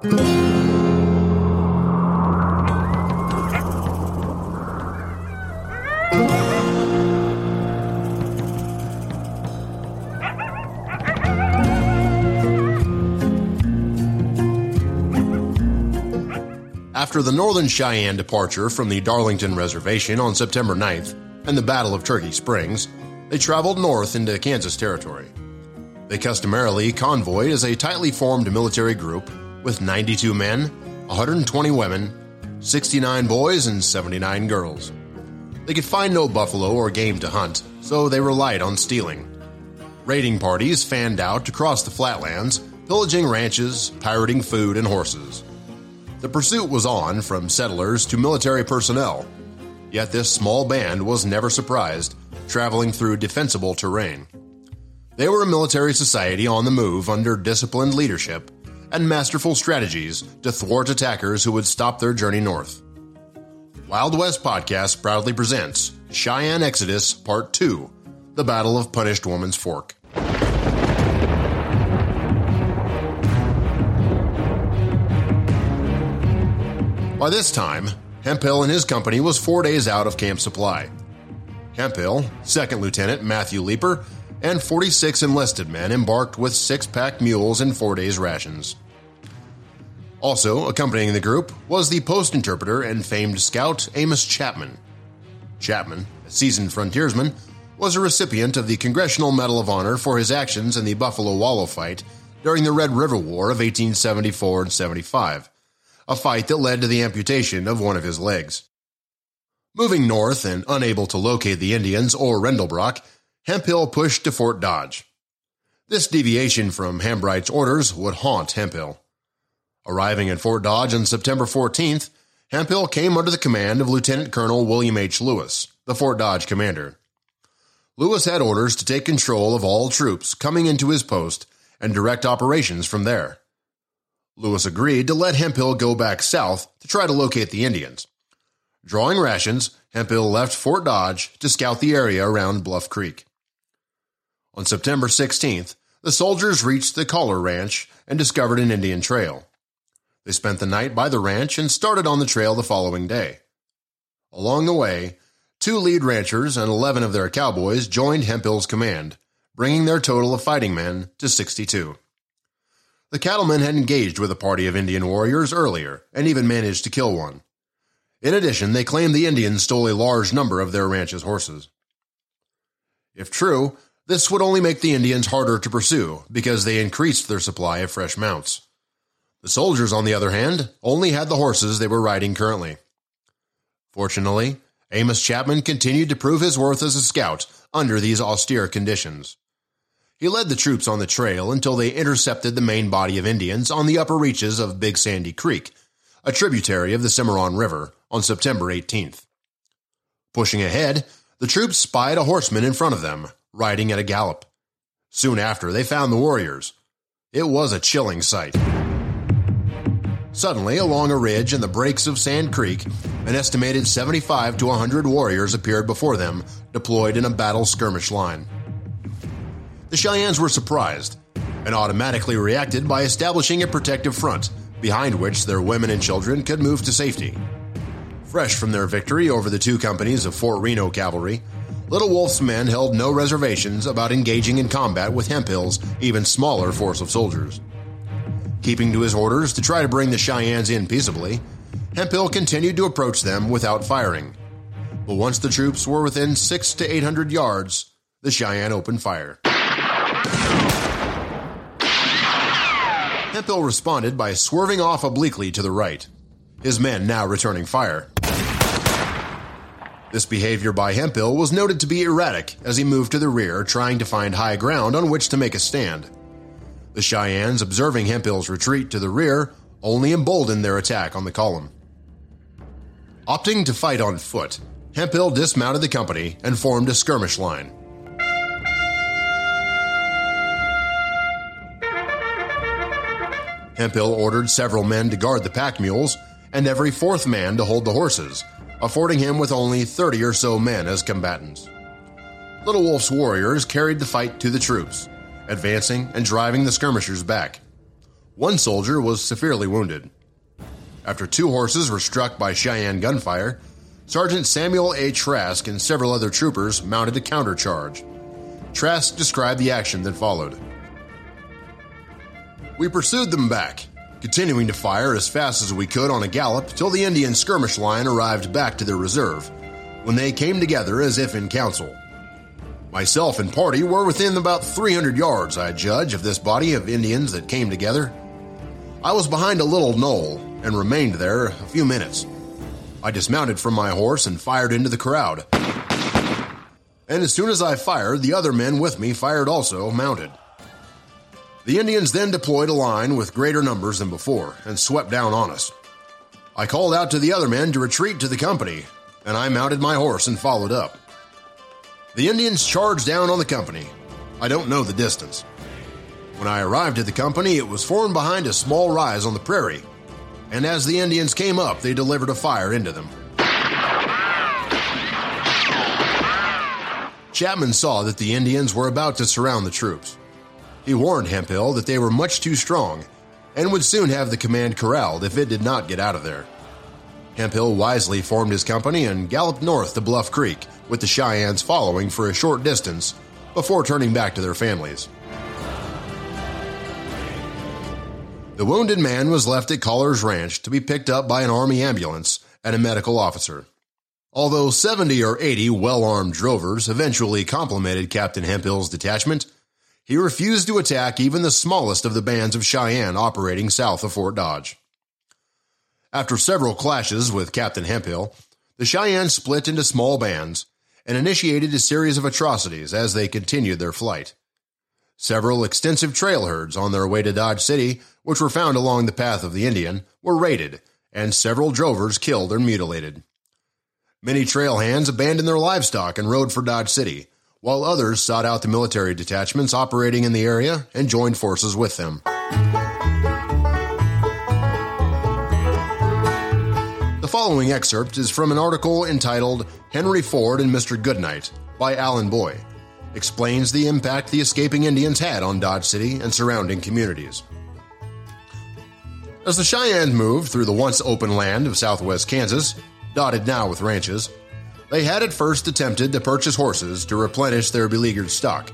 After the Northern Cheyenne departure from the Darlington Reservation on September 9th and the Battle of Turkey Springs, they traveled north into Kansas Territory. They customarily convoyed as a tightly formed military group with 92 men, 120 women, 69 boys, and 79 girls. They could find no buffalo or game to hunt, so they relied on stealing. Raiding parties fanned out across the flatlands, pillaging ranches, pirating food and horses. The pursuit was on from settlers to military personnel. Yet this small band was never surprised, traveling through defensible terrain. They were a military society on the move under disciplined leadership and masterful strategies to thwart attackers who would stop their journey north. Wild West Podcast proudly presents Cheyenne Exodus Part 2 The Battle of Punished Woman's Fork. By this time, Hemphill and his company was four days out of Camp Supply. Hemphill, Second Lieutenant Matthew Leeper, and 46 enlisted men embarked with six pack mules and four days' rations. Also accompanying the group was the post interpreter and famed scout Amos Chapman. Chapman, a seasoned frontiersman, was a recipient of the Congressional Medal of Honor for his actions in the Buffalo Wallow fight during the Red River War of 1874 and 75 a fight that led to the amputation of one of his legs. Moving north and unable to locate the Indians or Rendlebrock, Hemphill pushed to Fort Dodge. This deviation from Hambright's orders would haunt Hemphill. Arriving at Fort Dodge on September 14th, Hemphill came under the command of Lieutenant Colonel William H. Lewis, the Fort Dodge commander. Lewis had orders to take control of all troops coming into his post and direct operations from there. Lewis agreed to let Hemphill go back south to try to locate the Indians. Drawing rations, Hemphill left Fort Dodge to scout the area around Bluff Creek. On September 16th, the soldiers reached the Collar Ranch and discovered an Indian trail. They spent the night by the ranch and started on the trail the following day. Along the way, two lead ranchers and 11 of their cowboys joined Hemphill's command, bringing their total of fighting men to 62. The cattlemen had engaged with a party of Indian warriors earlier and even managed to kill one. In addition, they claimed the Indians stole a large number of their ranch's horses. If true, this would only make the Indians harder to pursue because they increased their supply of fresh mounts. The soldiers, on the other hand, only had the horses they were riding currently. Fortunately, Amos Chapman continued to prove his worth as a scout under these austere conditions. He led the troops on the trail until they intercepted the main body of Indians on the upper reaches of Big Sandy Creek, a tributary of the Cimarron River, on September 18th. Pushing ahead, the troops spied a horseman in front of them, riding at a gallop. Soon after, they found the warriors. It was a chilling sight. Suddenly, along a ridge in the breaks of Sand Creek, an estimated 75 to 100 warriors appeared before them, deployed in a battle skirmish line. The Cheyennes were surprised and automatically reacted by establishing a protective front behind which their women and children could move to safety. Fresh from their victory over the two companies of Fort Reno cavalry, Little Wolf's men held no reservations about engaging in combat with Hemphill's even smaller force of soldiers. Keeping to his orders to try to bring the Cheyennes in peaceably, Hemphill continued to approach them without firing. But once the troops were within six to eight hundred yards, the Cheyenne opened fire. Hemphill responded by swerving off obliquely to the right, his men now returning fire. This behavior by Hemphill was noted to be erratic as he moved to the rear, trying to find high ground on which to make a stand. The Cheyennes, observing Hemphill's retreat to the rear, only emboldened their attack on the column. Opting to fight on foot, Hemphill dismounted the company and formed a skirmish line. Hemphill ordered several men to guard the pack mules and every fourth man to hold the horses, affording him with only 30 or so men as combatants. Little Wolf's warriors carried the fight to the troops, advancing and driving the skirmishers back. One soldier was severely wounded. After two horses were struck by Cheyenne gunfire, Sergeant Samuel A. Trask and several other troopers mounted a countercharge. Trask described the action that followed. We pursued them back, continuing to fire as fast as we could on a gallop till the Indian skirmish line arrived back to their reserve, when they came together as if in council. Myself and party were within about 300 yards, I judge, of this body of Indians that came together. I was behind a little knoll and remained there a few minutes. I dismounted from my horse and fired into the crowd. And as soon as I fired, the other men with me fired also, mounted. The Indians then deployed a line with greater numbers than before and swept down on us. I called out to the other men to retreat to the company, and I mounted my horse and followed up. The Indians charged down on the company. I don't know the distance. When I arrived at the company, it was formed behind a small rise on the prairie, and as the Indians came up, they delivered a fire into them. Chapman saw that the Indians were about to surround the troops. He warned Hemphill that they were much too strong and would soon have the command corralled if it did not get out of there. Hemphill wisely formed his company and galloped north to Bluff Creek, with the Cheyennes following for a short distance before turning back to their families. The wounded man was left at Collar's Ranch to be picked up by an Army ambulance and a medical officer. Although 70 or 80 well armed drovers eventually complimented Captain Hemphill's detachment, he refused to attack even the smallest of the bands of Cheyenne operating south of Fort Dodge. After several clashes with Captain Hemphill, the Cheyenne split into small bands and initiated a series of atrocities as they continued their flight. Several extensive trail herds on their way to Dodge City, which were found along the path of the Indian, were raided, and several drovers killed or mutilated. Many trail hands abandoned their livestock and rode for Dodge City, while others sought out the military detachments operating in the area and joined forces with them. The following excerpt is from an article entitled Henry Ford and Mr. Goodnight by Alan Boy explains the impact the escaping Indians had on Dodge City and surrounding communities. As the Cheyenne moved through the once open land of southwest Kansas, dotted now with ranches, they had at first attempted to purchase horses to replenish their beleaguered stock.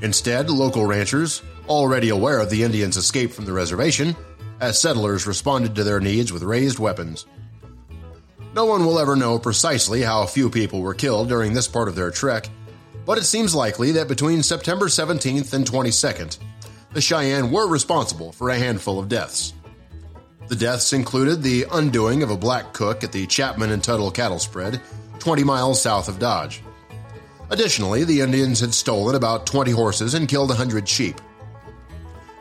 Instead, local ranchers, already aware of the Indians' escape from the reservation, as settlers responded to their needs with raised weapons. No one will ever know precisely how few people were killed during this part of their trek, but it seems likely that between September 17th and 22nd, the Cheyenne were responsible for a handful of deaths. The deaths included the undoing of a black cook at the Chapman and Tuttle cattle spread, 20 miles south of Dodge. Additionally, the Indians had stolen about 20 horses and killed 100 sheep.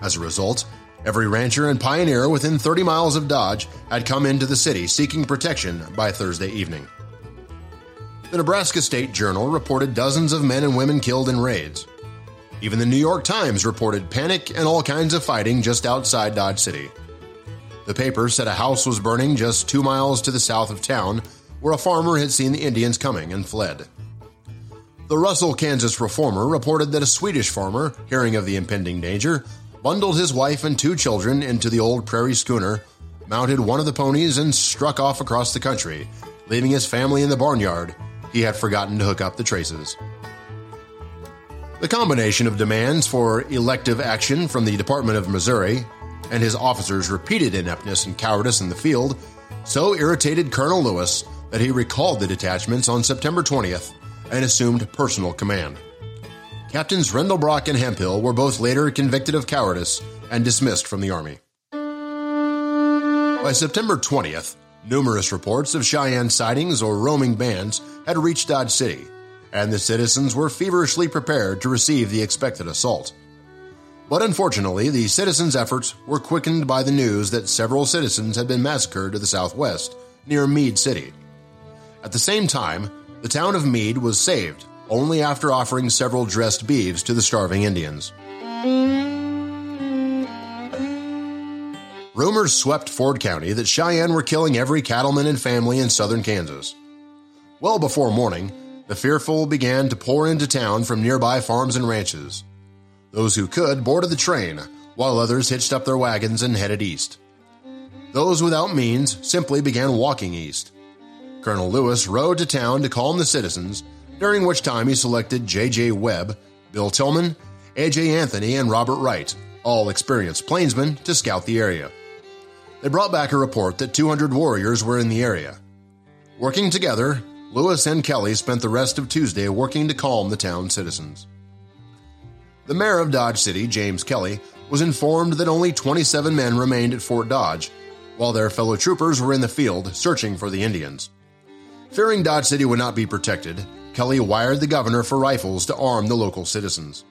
As a result, every rancher and pioneer within 30 miles of Dodge had come into the city seeking protection by Thursday evening. The Nebraska State Journal reported dozens of men and women killed in raids. Even the New York Times reported panic and all kinds of fighting just outside Dodge City. The paper said a house was burning just two miles to the south of town, where a farmer had seen the Indians coming and fled. The Russell, Kansas Reformer reported that a Swedish farmer, hearing of the impending danger, bundled his wife and two children into the old prairie schooner, mounted one of the ponies, and struck off across the country, leaving his family in the barnyard he had forgotten to hook up the traces. The combination of demands for elective action from the Department of Missouri and his officers' repeated ineptness and cowardice in the field so irritated Colonel Lewis that he recalled the detachments on September 20th and assumed personal command. Captains Rendlebrock and Hemphill were both later convicted of cowardice and dismissed from the Army. By September 20th, Numerous reports of Cheyenne sightings or roaming bands had reached Dodge City, and the citizens were feverishly prepared to receive the expected assault. But unfortunately, the citizens' efforts were quickened by the news that several citizens had been massacred to the southwest, near Meade City. At the same time, the town of Meade was saved only after offering several dressed beeves to the starving Indians. Rumors swept Ford County that Cheyenne were killing every cattleman and family in southern Kansas. Well before morning, the fearful began to pour into town from nearby farms and ranches. Those who could boarded the train, while others hitched up their wagons and headed east. Those without means simply began walking east. Colonel Lewis rode to town to calm the citizens, during which time he selected J.J. Webb, Bill Tilghman, A.J. Anthony, and Robert Wright, all experienced plainsmen, to scout the area. They brought back a report that 200 warriors were in the area. Working together, Lewis and Kelly spent the rest of Tuesday working to calm the town citizens. The mayor of Dodge City, James Kelly, was informed that only 27 men remained at Fort Dodge, while their fellow troopers were in the field searching for the Indians. Fearing Dodge City would not be protected, Kelly wired the governor for rifles to arm the local citizens.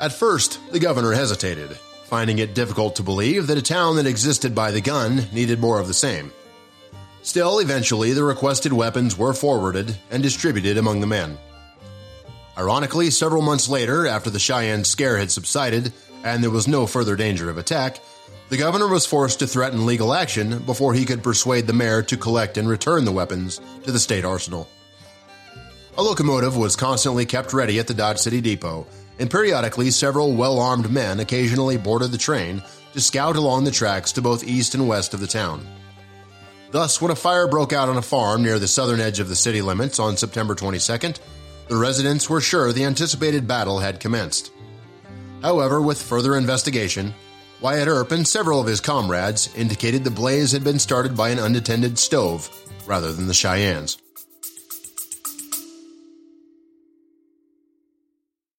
At first, the governor hesitated, finding it difficult to believe that a town that existed by the gun needed more of the same. Still, eventually, the requested weapons were forwarded and distributed among the men. Ironically, several months later, after the Cheyenne scare had subsided and there was no further danger of attack, the governor was forced to threaten legal action before he could persuade the mayor to collect and return the weapons to the state arsenal. A locomotive was constantly kept ready at the Dodge City Depot, and periodically several well armed men occasionally boarded the train to scout along the tracks to both east and west of the town. Thus, when a fire broke out on a farm near the southern edge of the city limits on September 22nd, the residents were sure the anticipated battle had commenced. However, with further investigation, Wyatt Earp and several of his comrades indicated the blaze had been started by an unattended stove rather than the Cheyennes.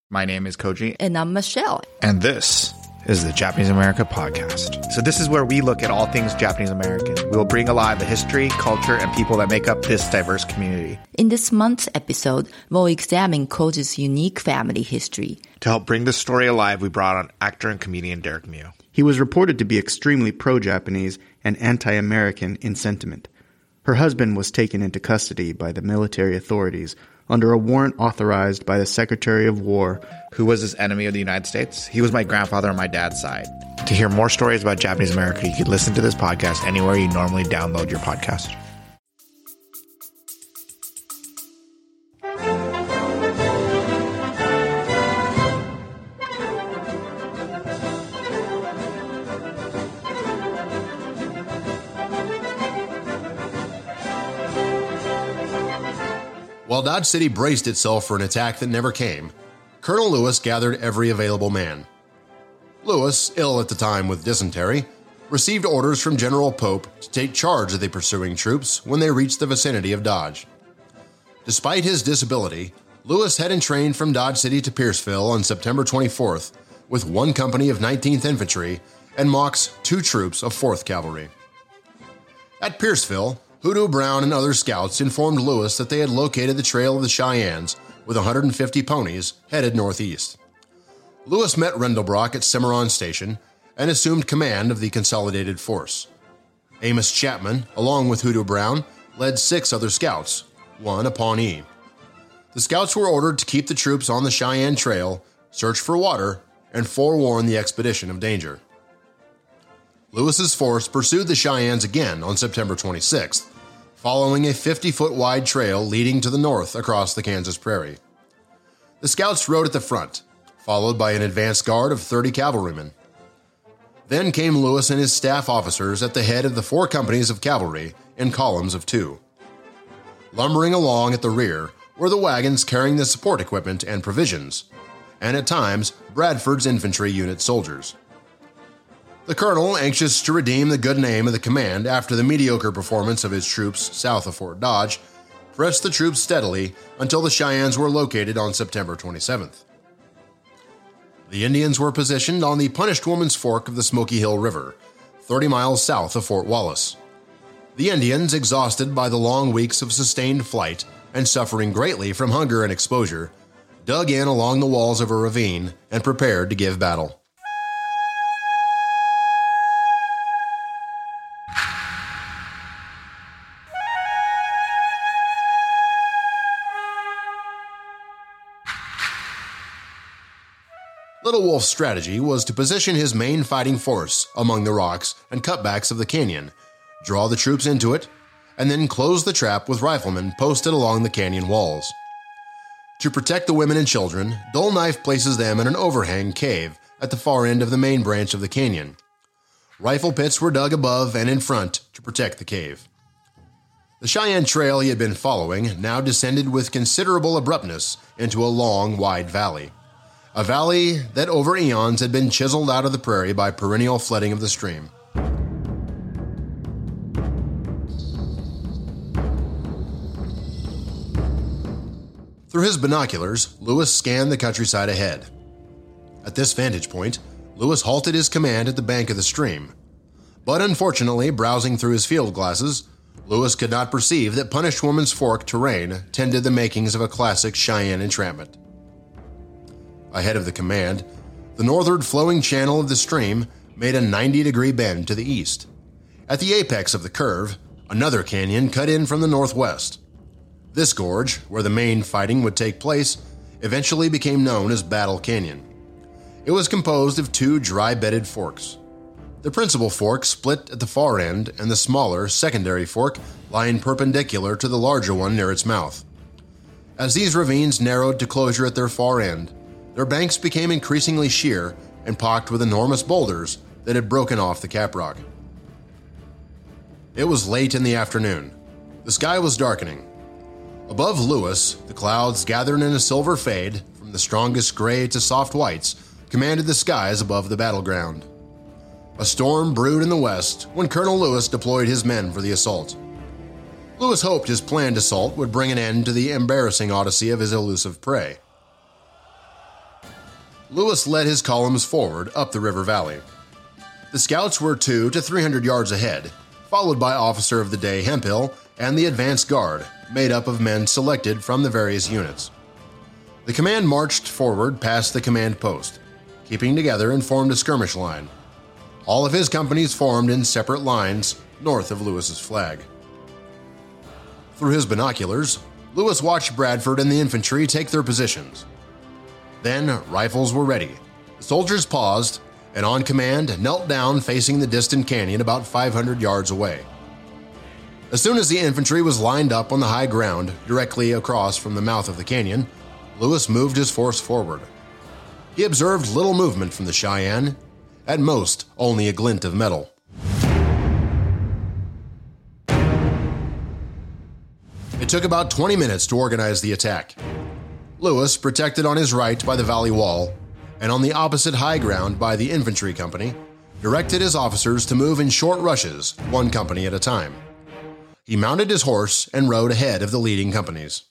My name is Koji. And I'm Michelle. And this is the Japanese America Podcast. So, this is where we look at all things Japanese American. We will bring alive the history, culture, and people that make up this diverse community. In this month's episode, we'll examine Koji's unique family history. To help bring the story alive, we brought on actor and comedian Derek Mio. He was reported to be extremely pro Japanese and anti American in sentiment. Her husband was taken into custody by the military authorities under a warrant authorized by the Secretary of War. Who was this enemy of the United States? He was my grandfather on my dad's side. To hear more stories about Japanese America, you can listen to this podcast anywhere you normally download your podcast. While Dodge City braced itself for an attack that never came, Colonel Lewis gathered every available man. Lewis, ill at the time with dysentery, received orders from General Pope to take charge of the pursuing troops when they reached the vicinity of Dodge. Despite his disability, Lewis had entrained from Dodge City to Pierceville on September 24th with one company of 19th Infantry and Mauck's two troops of 4th Cavalry. At Pierceville, Hoodoo Brown and other scouts informed Lewis that they had located the trail of the Cheyennes with 150 ponies headed northeast. Lewis met Rendlebrock at Cimarron Station and assumed command of the consolidated force. Amos Chapman, along with Hoodoo Brown, led six other scouts, one a Pawnee. The scouts were ordered to keep the troops on the Cheyenne Trail, search for water, and forewarn the expedition of danger. Lewis's force pursued the Cheyennes again on September 26th, following a 50 foot wide trail leading to the north across the Kansas prairie. The scouts rode at the front, followed by an advance guard of 30 cavalrymen. Then came Lewis and his staff officers at the head of the four companies of cavalry in columns of two. Lumbering along at the rear were the wagons carrying the support equipment and provisions, and at times Bradford's infantry unit soldiers. The colonel, anxious to redeem the good name of the command after the mediocre performance of his troops south of Fort Dodge, pressed the troops steadily until the Cheyennes were located on September 27th. The Indians were positioned on the Punished Woman's Fork of the Smoky Hill River, 30 miles south of Fort Wallace. The Indians, exhausted by the long weeks of sustained flight and suffering greatly from hunger and exposure, dug in along the walls of a ravine and prepared to give battle. Wolf's strategy was to position his main fighting force among the rocks and cutbacks of the canyon, draw the troops into it, and then close the trap with riflemen posted along the canyon walls. To protect the women and children, Dull Knife places them in an overhang cave at the far end of the main branch of the canyon. Rifle pits were dug above and in front to protect the cave. The Cheyenne Trail he had been following now descended with considerable abruptness into a long, wide valley. A valley that over eons had been chiseled out of the prairie by perennial flooding of the stream. Through his binoculars, Lewis scanned the countryside ahead. At this vantage point, Lewis halted his command at the bank of the stream. But unfortunately, browsing through his field glasses, Lewis could not perceive that Punished Woman's Fork terrain tended the makings of a classic Cheyenne entrapment. Ahead of the command, the northward flowing channel of the stream made a 90 degree bend to the east. At the apex of the curve, another canyon cut in from the northwest. This gorge, where the main fighting would take place, eventually became known as Battle Canyon. It was composed of two dry bedded forks. The principal fork split at the far end, and the smaller, secondary fork lying perpendicular to the larger one near its mouth. As these ravines narrowed to closure at their far end, their banks became increasingly sheer and pocked with enormous boulders that had broken off the caprock. It was late in the afternoon. The sky was darkening. Above Lewis, the clouds gathered in a silver fade from the strongest gray to soft whites commanded the skies above the battleground. A storm brewed in the west when Colonel Lewis deployed his men for the assault. Lewis hoped his planned assault would bring an end to the embarrassing odyssey of his elusive prey. Lewis led his columns forward up the river valley. The scouts were two to three hundred yards ahead, followed by Officer of the Day Hemphill and the advance guard, made up of men selected from the various units. The command marched forward past the command post, keeping together and formed a skirmish line. All of his companies formed in separate lines north of Lewis's flag. Through his binoculars, Lewis watched Bradford and the infantry take their positions. Then rifles were ready. The soldiers paused and, on command, knelt down facing the distant canyon about 500 yards away. As soon as the infantry was lined up on the high ground directly across from the mouth of the canyon, Lewis moved his force forward. He observed little movement from the Cheyenne, at most, only a glint of metal. It took about 20 minutes to organize the attack. Lewis, protected on his right by the valley wall, and on the opposite high ground by the infantry company, directed his officers to move in short rushes, one company at a time. He mounted his horse and rode ahead of the leading companies.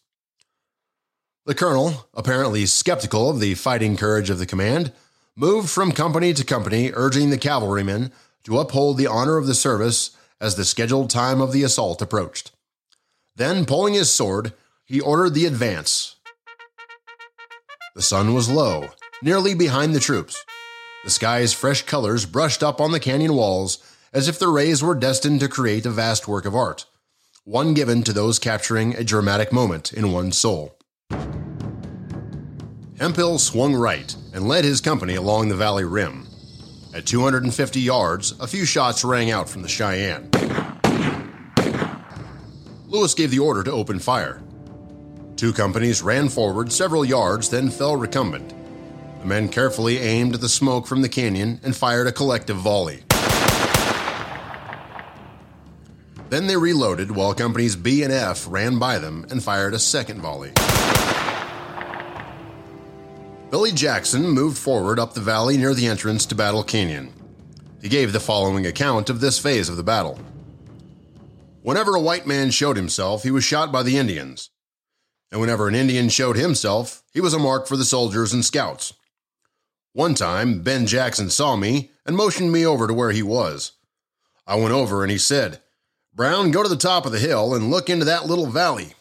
The colonel, apparently skeptical of the fighting courage of the command, moved from company to company, urging the cavalrymen to uphold the honor of the service as the scheduled time of the assault approached. Then, pulling his sword, he ordered the advance. The sun was low, nearly behind the troops. The sky's fresh colors brushed up on the canyon walls as if the rays were destined to create a vast work of art one given to those capturing a dramatic moment in one's soul. Hemphill swung right and led his company along the valley rim. At 250 yards, a few shots rang out from the Cheyenne. Lewis gave the order to open fire. Two companies ran forward several yards, then fell recumbent. The men carefully aimed at the smoke from the canyon and fired a collective volley. Then they reloaded while companies B and F ran by them and fired a second volley. Billy Jackson moved forward up the valley near the entrance to Battle Canyon. He gave the following account of this phase of the battle. Whenever a white man showed himself, he was shot by the Indians. And whenever an Indian showed himself, he was a mark for the soldiers and scouts. One time, Ben Jackson saw me and motioned me over to where he was. I went over and he said, Brown, go to the top of the hill and look into that little valley.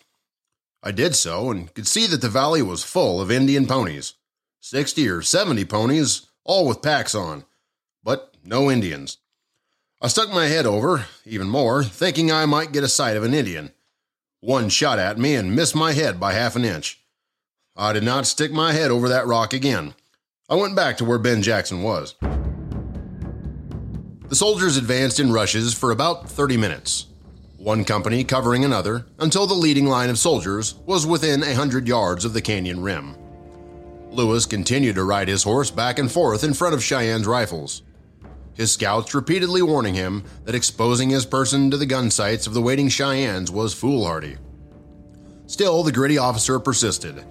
I did so and could see that the valley was full of Indian ponies 60 or 70 ponies, all with packs on, but no Indians. I stuck my head over, even more, thinking I might get a sight of an Indian. One shot at me and missed my head by half an inch. I did not stick my head over that rock again. I went back to where Ben Jackson was. The soldiers advanced in rushes for about 30 minutes, one company covering another, until the leading line of soldiers was within a hundred yards of the canyon rim. Lewis continued to ride his horse back and forth in front of Cheyenne's rifles. His scouts repeatedly warning him that exposing his person to the gun sights of the waiting Cheyennes was foolhardy. Still, the gritty officer persisted,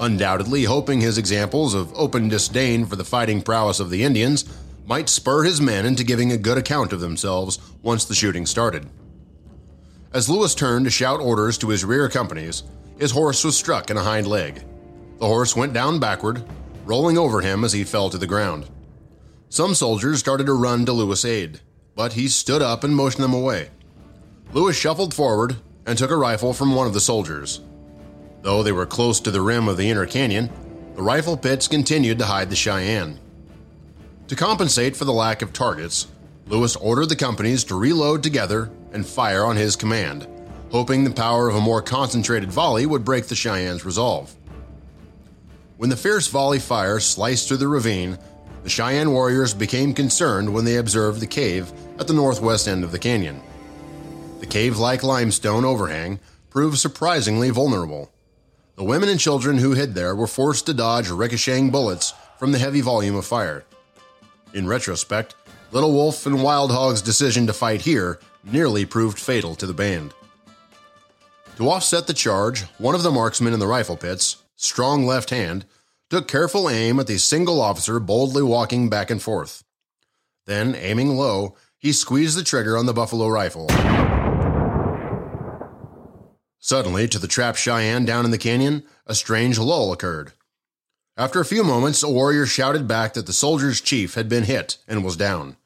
undoubtedly hoping his examples of open disdain for the fighting prowess of the Indians might spur his men into giving a good account of themselves once the shooting started. As Lewis turned to shout orders to his rear companies, his horse was struck in a hind leg. The horse went down backward, rolling over him as he fell to the ground. Some soldiers started to run to Lewis' aid, but he stood up and motioned them away. Lewis shuffled forward and took a rifle from one of the soldiers. Though they were close to the rim of the inner canyon, the rifle pits continued to hide the Cheyenne. To compensate for the lack of targets, Lewis ordered the companies to reload together and fire on his command, hoping the power of a more concentrated volley would break the Cheyennes' resolve. When the fierce volley fire sliced through the ravine, the Cheyenne warriors became concerned when they observed the cave at the northwest end of the canyon. The cave like limestone overhang proved surprisingly vulnerable. The women and children who hid there were forced to dodge ricocheting bullets from the heavy volume of fire. In retrospect, Little Wolf and Wild Hog's decision to fight here nearly proved fatal to the band. To offset the charge, one of the marksmen in the rifle pits, strong left hand, took careful aim at the single officer boldly walking back and forth. Then, aiming low, he squeezed the trigger on the buffalo rifle. Suddenly, to the trapped Cheyenne down in the canyon, a strange lull occurred. After a few moments, a warrior shouted back that the soldier's chief had been hit and was down.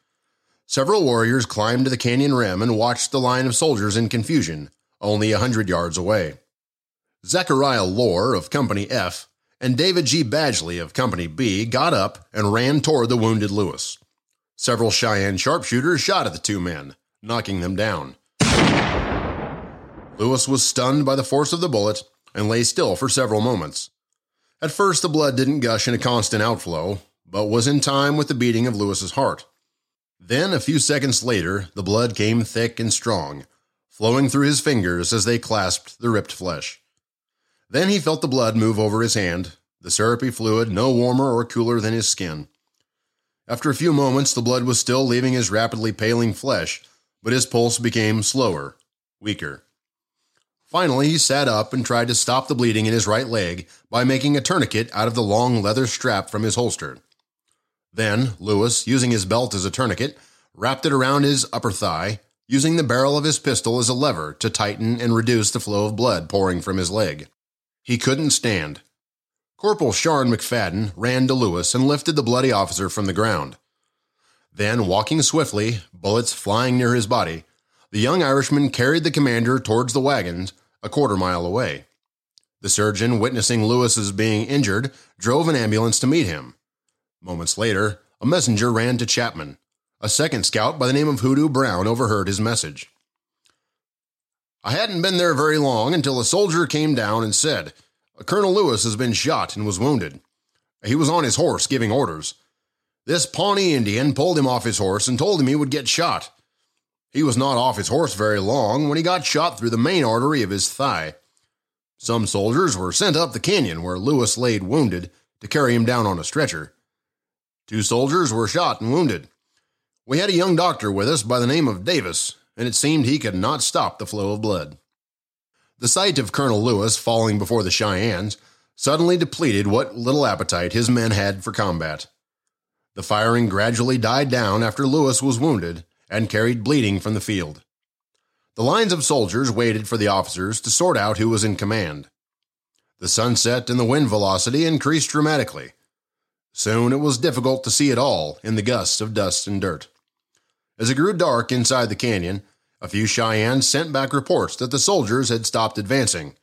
Several warriors climbed to the canyon rim and watched the line of soldiers in confusion, only a hundred yards away. Zechariah Lohr of Company F and David G. Badgley of Company B got up and ran toward the wounded Lewis. Several Cheyenne sharpshooters shot at the two men, knocking them down. Lewis was stunned by the force of the bullet and lay still for several moments. At first, the blood didn't gush in a constant outflow, but was in time with the beating of Lewis's heart. Then, a few seconds later, the blood came thick and strong, flowing through his fingers as they clasped the ripped flesh. Then he felt the blood move over his hand, the syrupy fluid no warmer or cooler than his skin. After a few moments, the blood was still leaving his rapidly paling flesh, but his pulse became slower, weaker. Finally, he sat up and tried to stop the bleeding in his right leg by making a tourniquet out of the long leather strap from his holster. Then, Lewis, using his belt as a tourniquet, wrapped it around his upper thigh, using the barrel of his pistol as a lever to tighten and reduce the flow of blood pouring from his leg. He couldn't stand. Corporal Sharn McFadden ran to Lewis and lifted the bloody officer from the ground. Then, walking swiftly, bullets flying near his body, the young Irishman carried the commander towards the wagons a quarter mile away. The surgeon, witnessing Lewis's being injured, drove an ambulance to meet him. Moments later, a messenger ran to Chapman. A second scout by the name of Hoodoo Brown overheard his message. I hadn't been there very long until a soldier came down and said, Colonel Lewis has been shot and was wounded. He was on his horse giving orders. This Pawnee Indian pulled him off his horse and told him he would get shot. He was not off his horse very long when he got shot through the main artery of his thigh. Some soldiers were sent up the canyon where Lewis laid wounded to carry him down on a stretcher. Two soldiers were shot and wounded. We had a young doctor with us by the name of Davis, and it seemed he could not stop the flow of blood. The sight of Colonel Lewis falling before the Cheyennes suddenly depleted what little appetite his men had for combat. The firing gradually died down after Lewis was wounded, and carried bleeding from the field. The lines of soldiers waited for the officers to sort out who was in command. The sunset and the wind velocity increased dramatically. Soon it was difficult to see at all in the gusts of dust and dirt. As it grew dark inside the canyon, a few Cheyennes sent back reports that the soldiers had stopped advancing,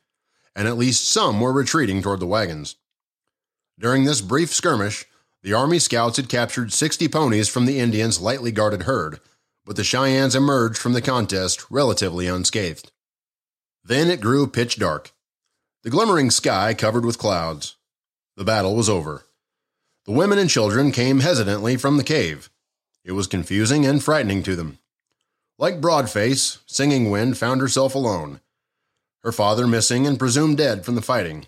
and at least some were retreating toward the wagons. During this brief skirmish, the Army scouts had captured 60 ponies from the Indians' lightly guarded herd but the Cheyennes emerged from the contest relatively unscathed. Then it grew pitch dark, the glimmering sky covered with clouds. The battle was over. The women and children came hesitantly from the cave. It was confusing and frightening to them. Like Broadface, Singing Wind found herself alone, her father missing and presumed dead from the fighting.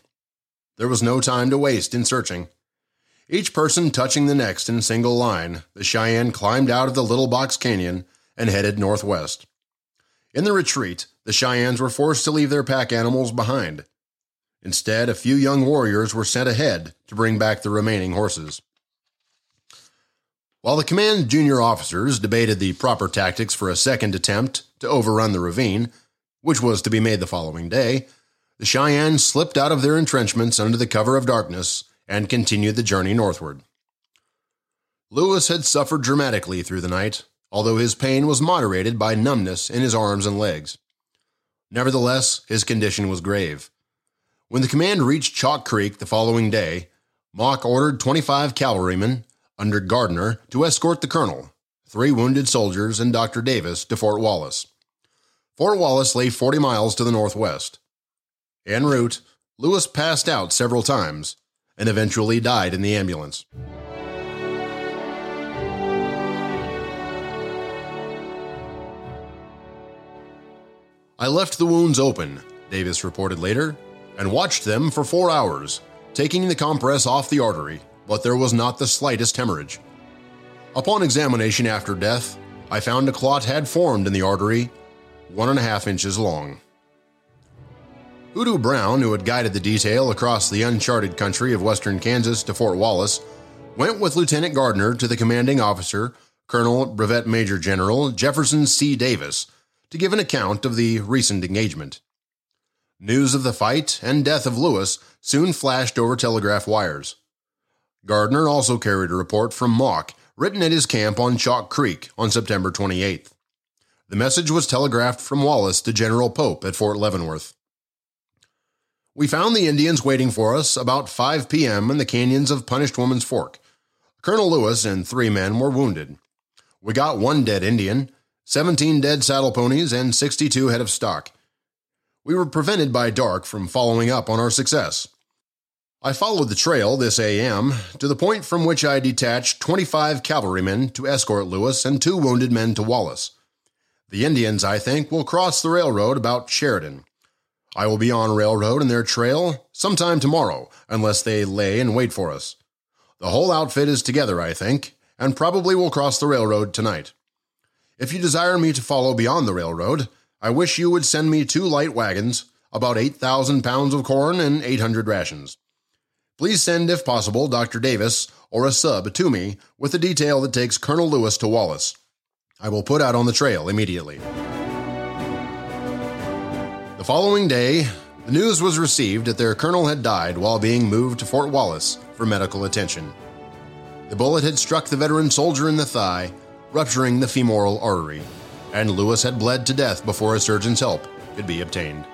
There was no time to waste in searching. Each person touching the next in single line, the Cheyenne climbed out of the Little Box Canyon and headed northwest. In the retreat, the Cheyennes were forced to leave their pack animals behind. Instead, a few young warriors were sent ahead to bring back the remaining horses. While the command junior officers debated the proper tactics for a second attempt to overrun the ravine, which was to be made the following day, the Cheyennes slipped out of their entrenchments under the cover of darkness and continued the journey northward. Lewis had suffered dramatically through the night, although his pain was moderated by numbness in his arms and legs. Nevertheless, his condition was grave. When the command reached Chalk Creek the following day, Mauck ordered 25 cavalrymen under Gardner to escort the colonel, three wounded soldiers, and Dr. Davis to Fort Wallace. Fort Wallace lay 40 miles to the northwest. En route, Lewis passed out several times and eventually died in the ambulance. I left the wounds open, Davis reported later, and watched them for four hours, taking the compress off the artery, but there was not the slightest hemorrhage. Upon examination after death, I found a clot had formed in the artery, one and a half inches long. Hoodoo Brown, who had guided the detail across the uncharted country of western Kansas to Fort Wallace, went with Lieutenant Gardner to the commanding officer, Colonel Brevet Major General Jefferson C. Davis, to give an account of the recent engagement. News of the fight and death of Lewis soon flashed over telegraph wires. Gardner also carried a report from Mauck, written at his camp on Chalk Creek on September 28th. The message was telegraphed from Wallace to General Pope at Fort Leavenworth. We found the Indians waiting for us about 5 p.m. in the canyons of Punished Woman's Fork. Colonel Lewis and three men were wounded. We got one dead Indian, 17 dead saddle ponies, and 62 head of stock. We were prevented by dark from following up on our success. I followed the trail this AM to the point from which I detached 25 cavalrymen to escort Lewis and two wounded men to Wallace. The Indians, I think, will cross the railroad about Sheridan. I will be on railroad in their trail sometime tomorrow, unless they lay and wait for us. The whole outfit is together, I think, and probably will cross the railroad tonight. If you desire me to follow beyond the railroad, I wish you would send me two light wagons, about 8,000 pounds of corn, and 800 rations. Please send, if possible, Dr. Davis or a sub to me with a detail that takes Colonel Lewis to Wallace. I will put out on the trail immediately. The following day, the news was received that their colonel had died while being moved to Fort Wallace for medical attention. The bullet had struck the veteran soldier in the thigh, rupturing the femoral artery, and Lewis had bled to death before a surgeon's help could be obtained.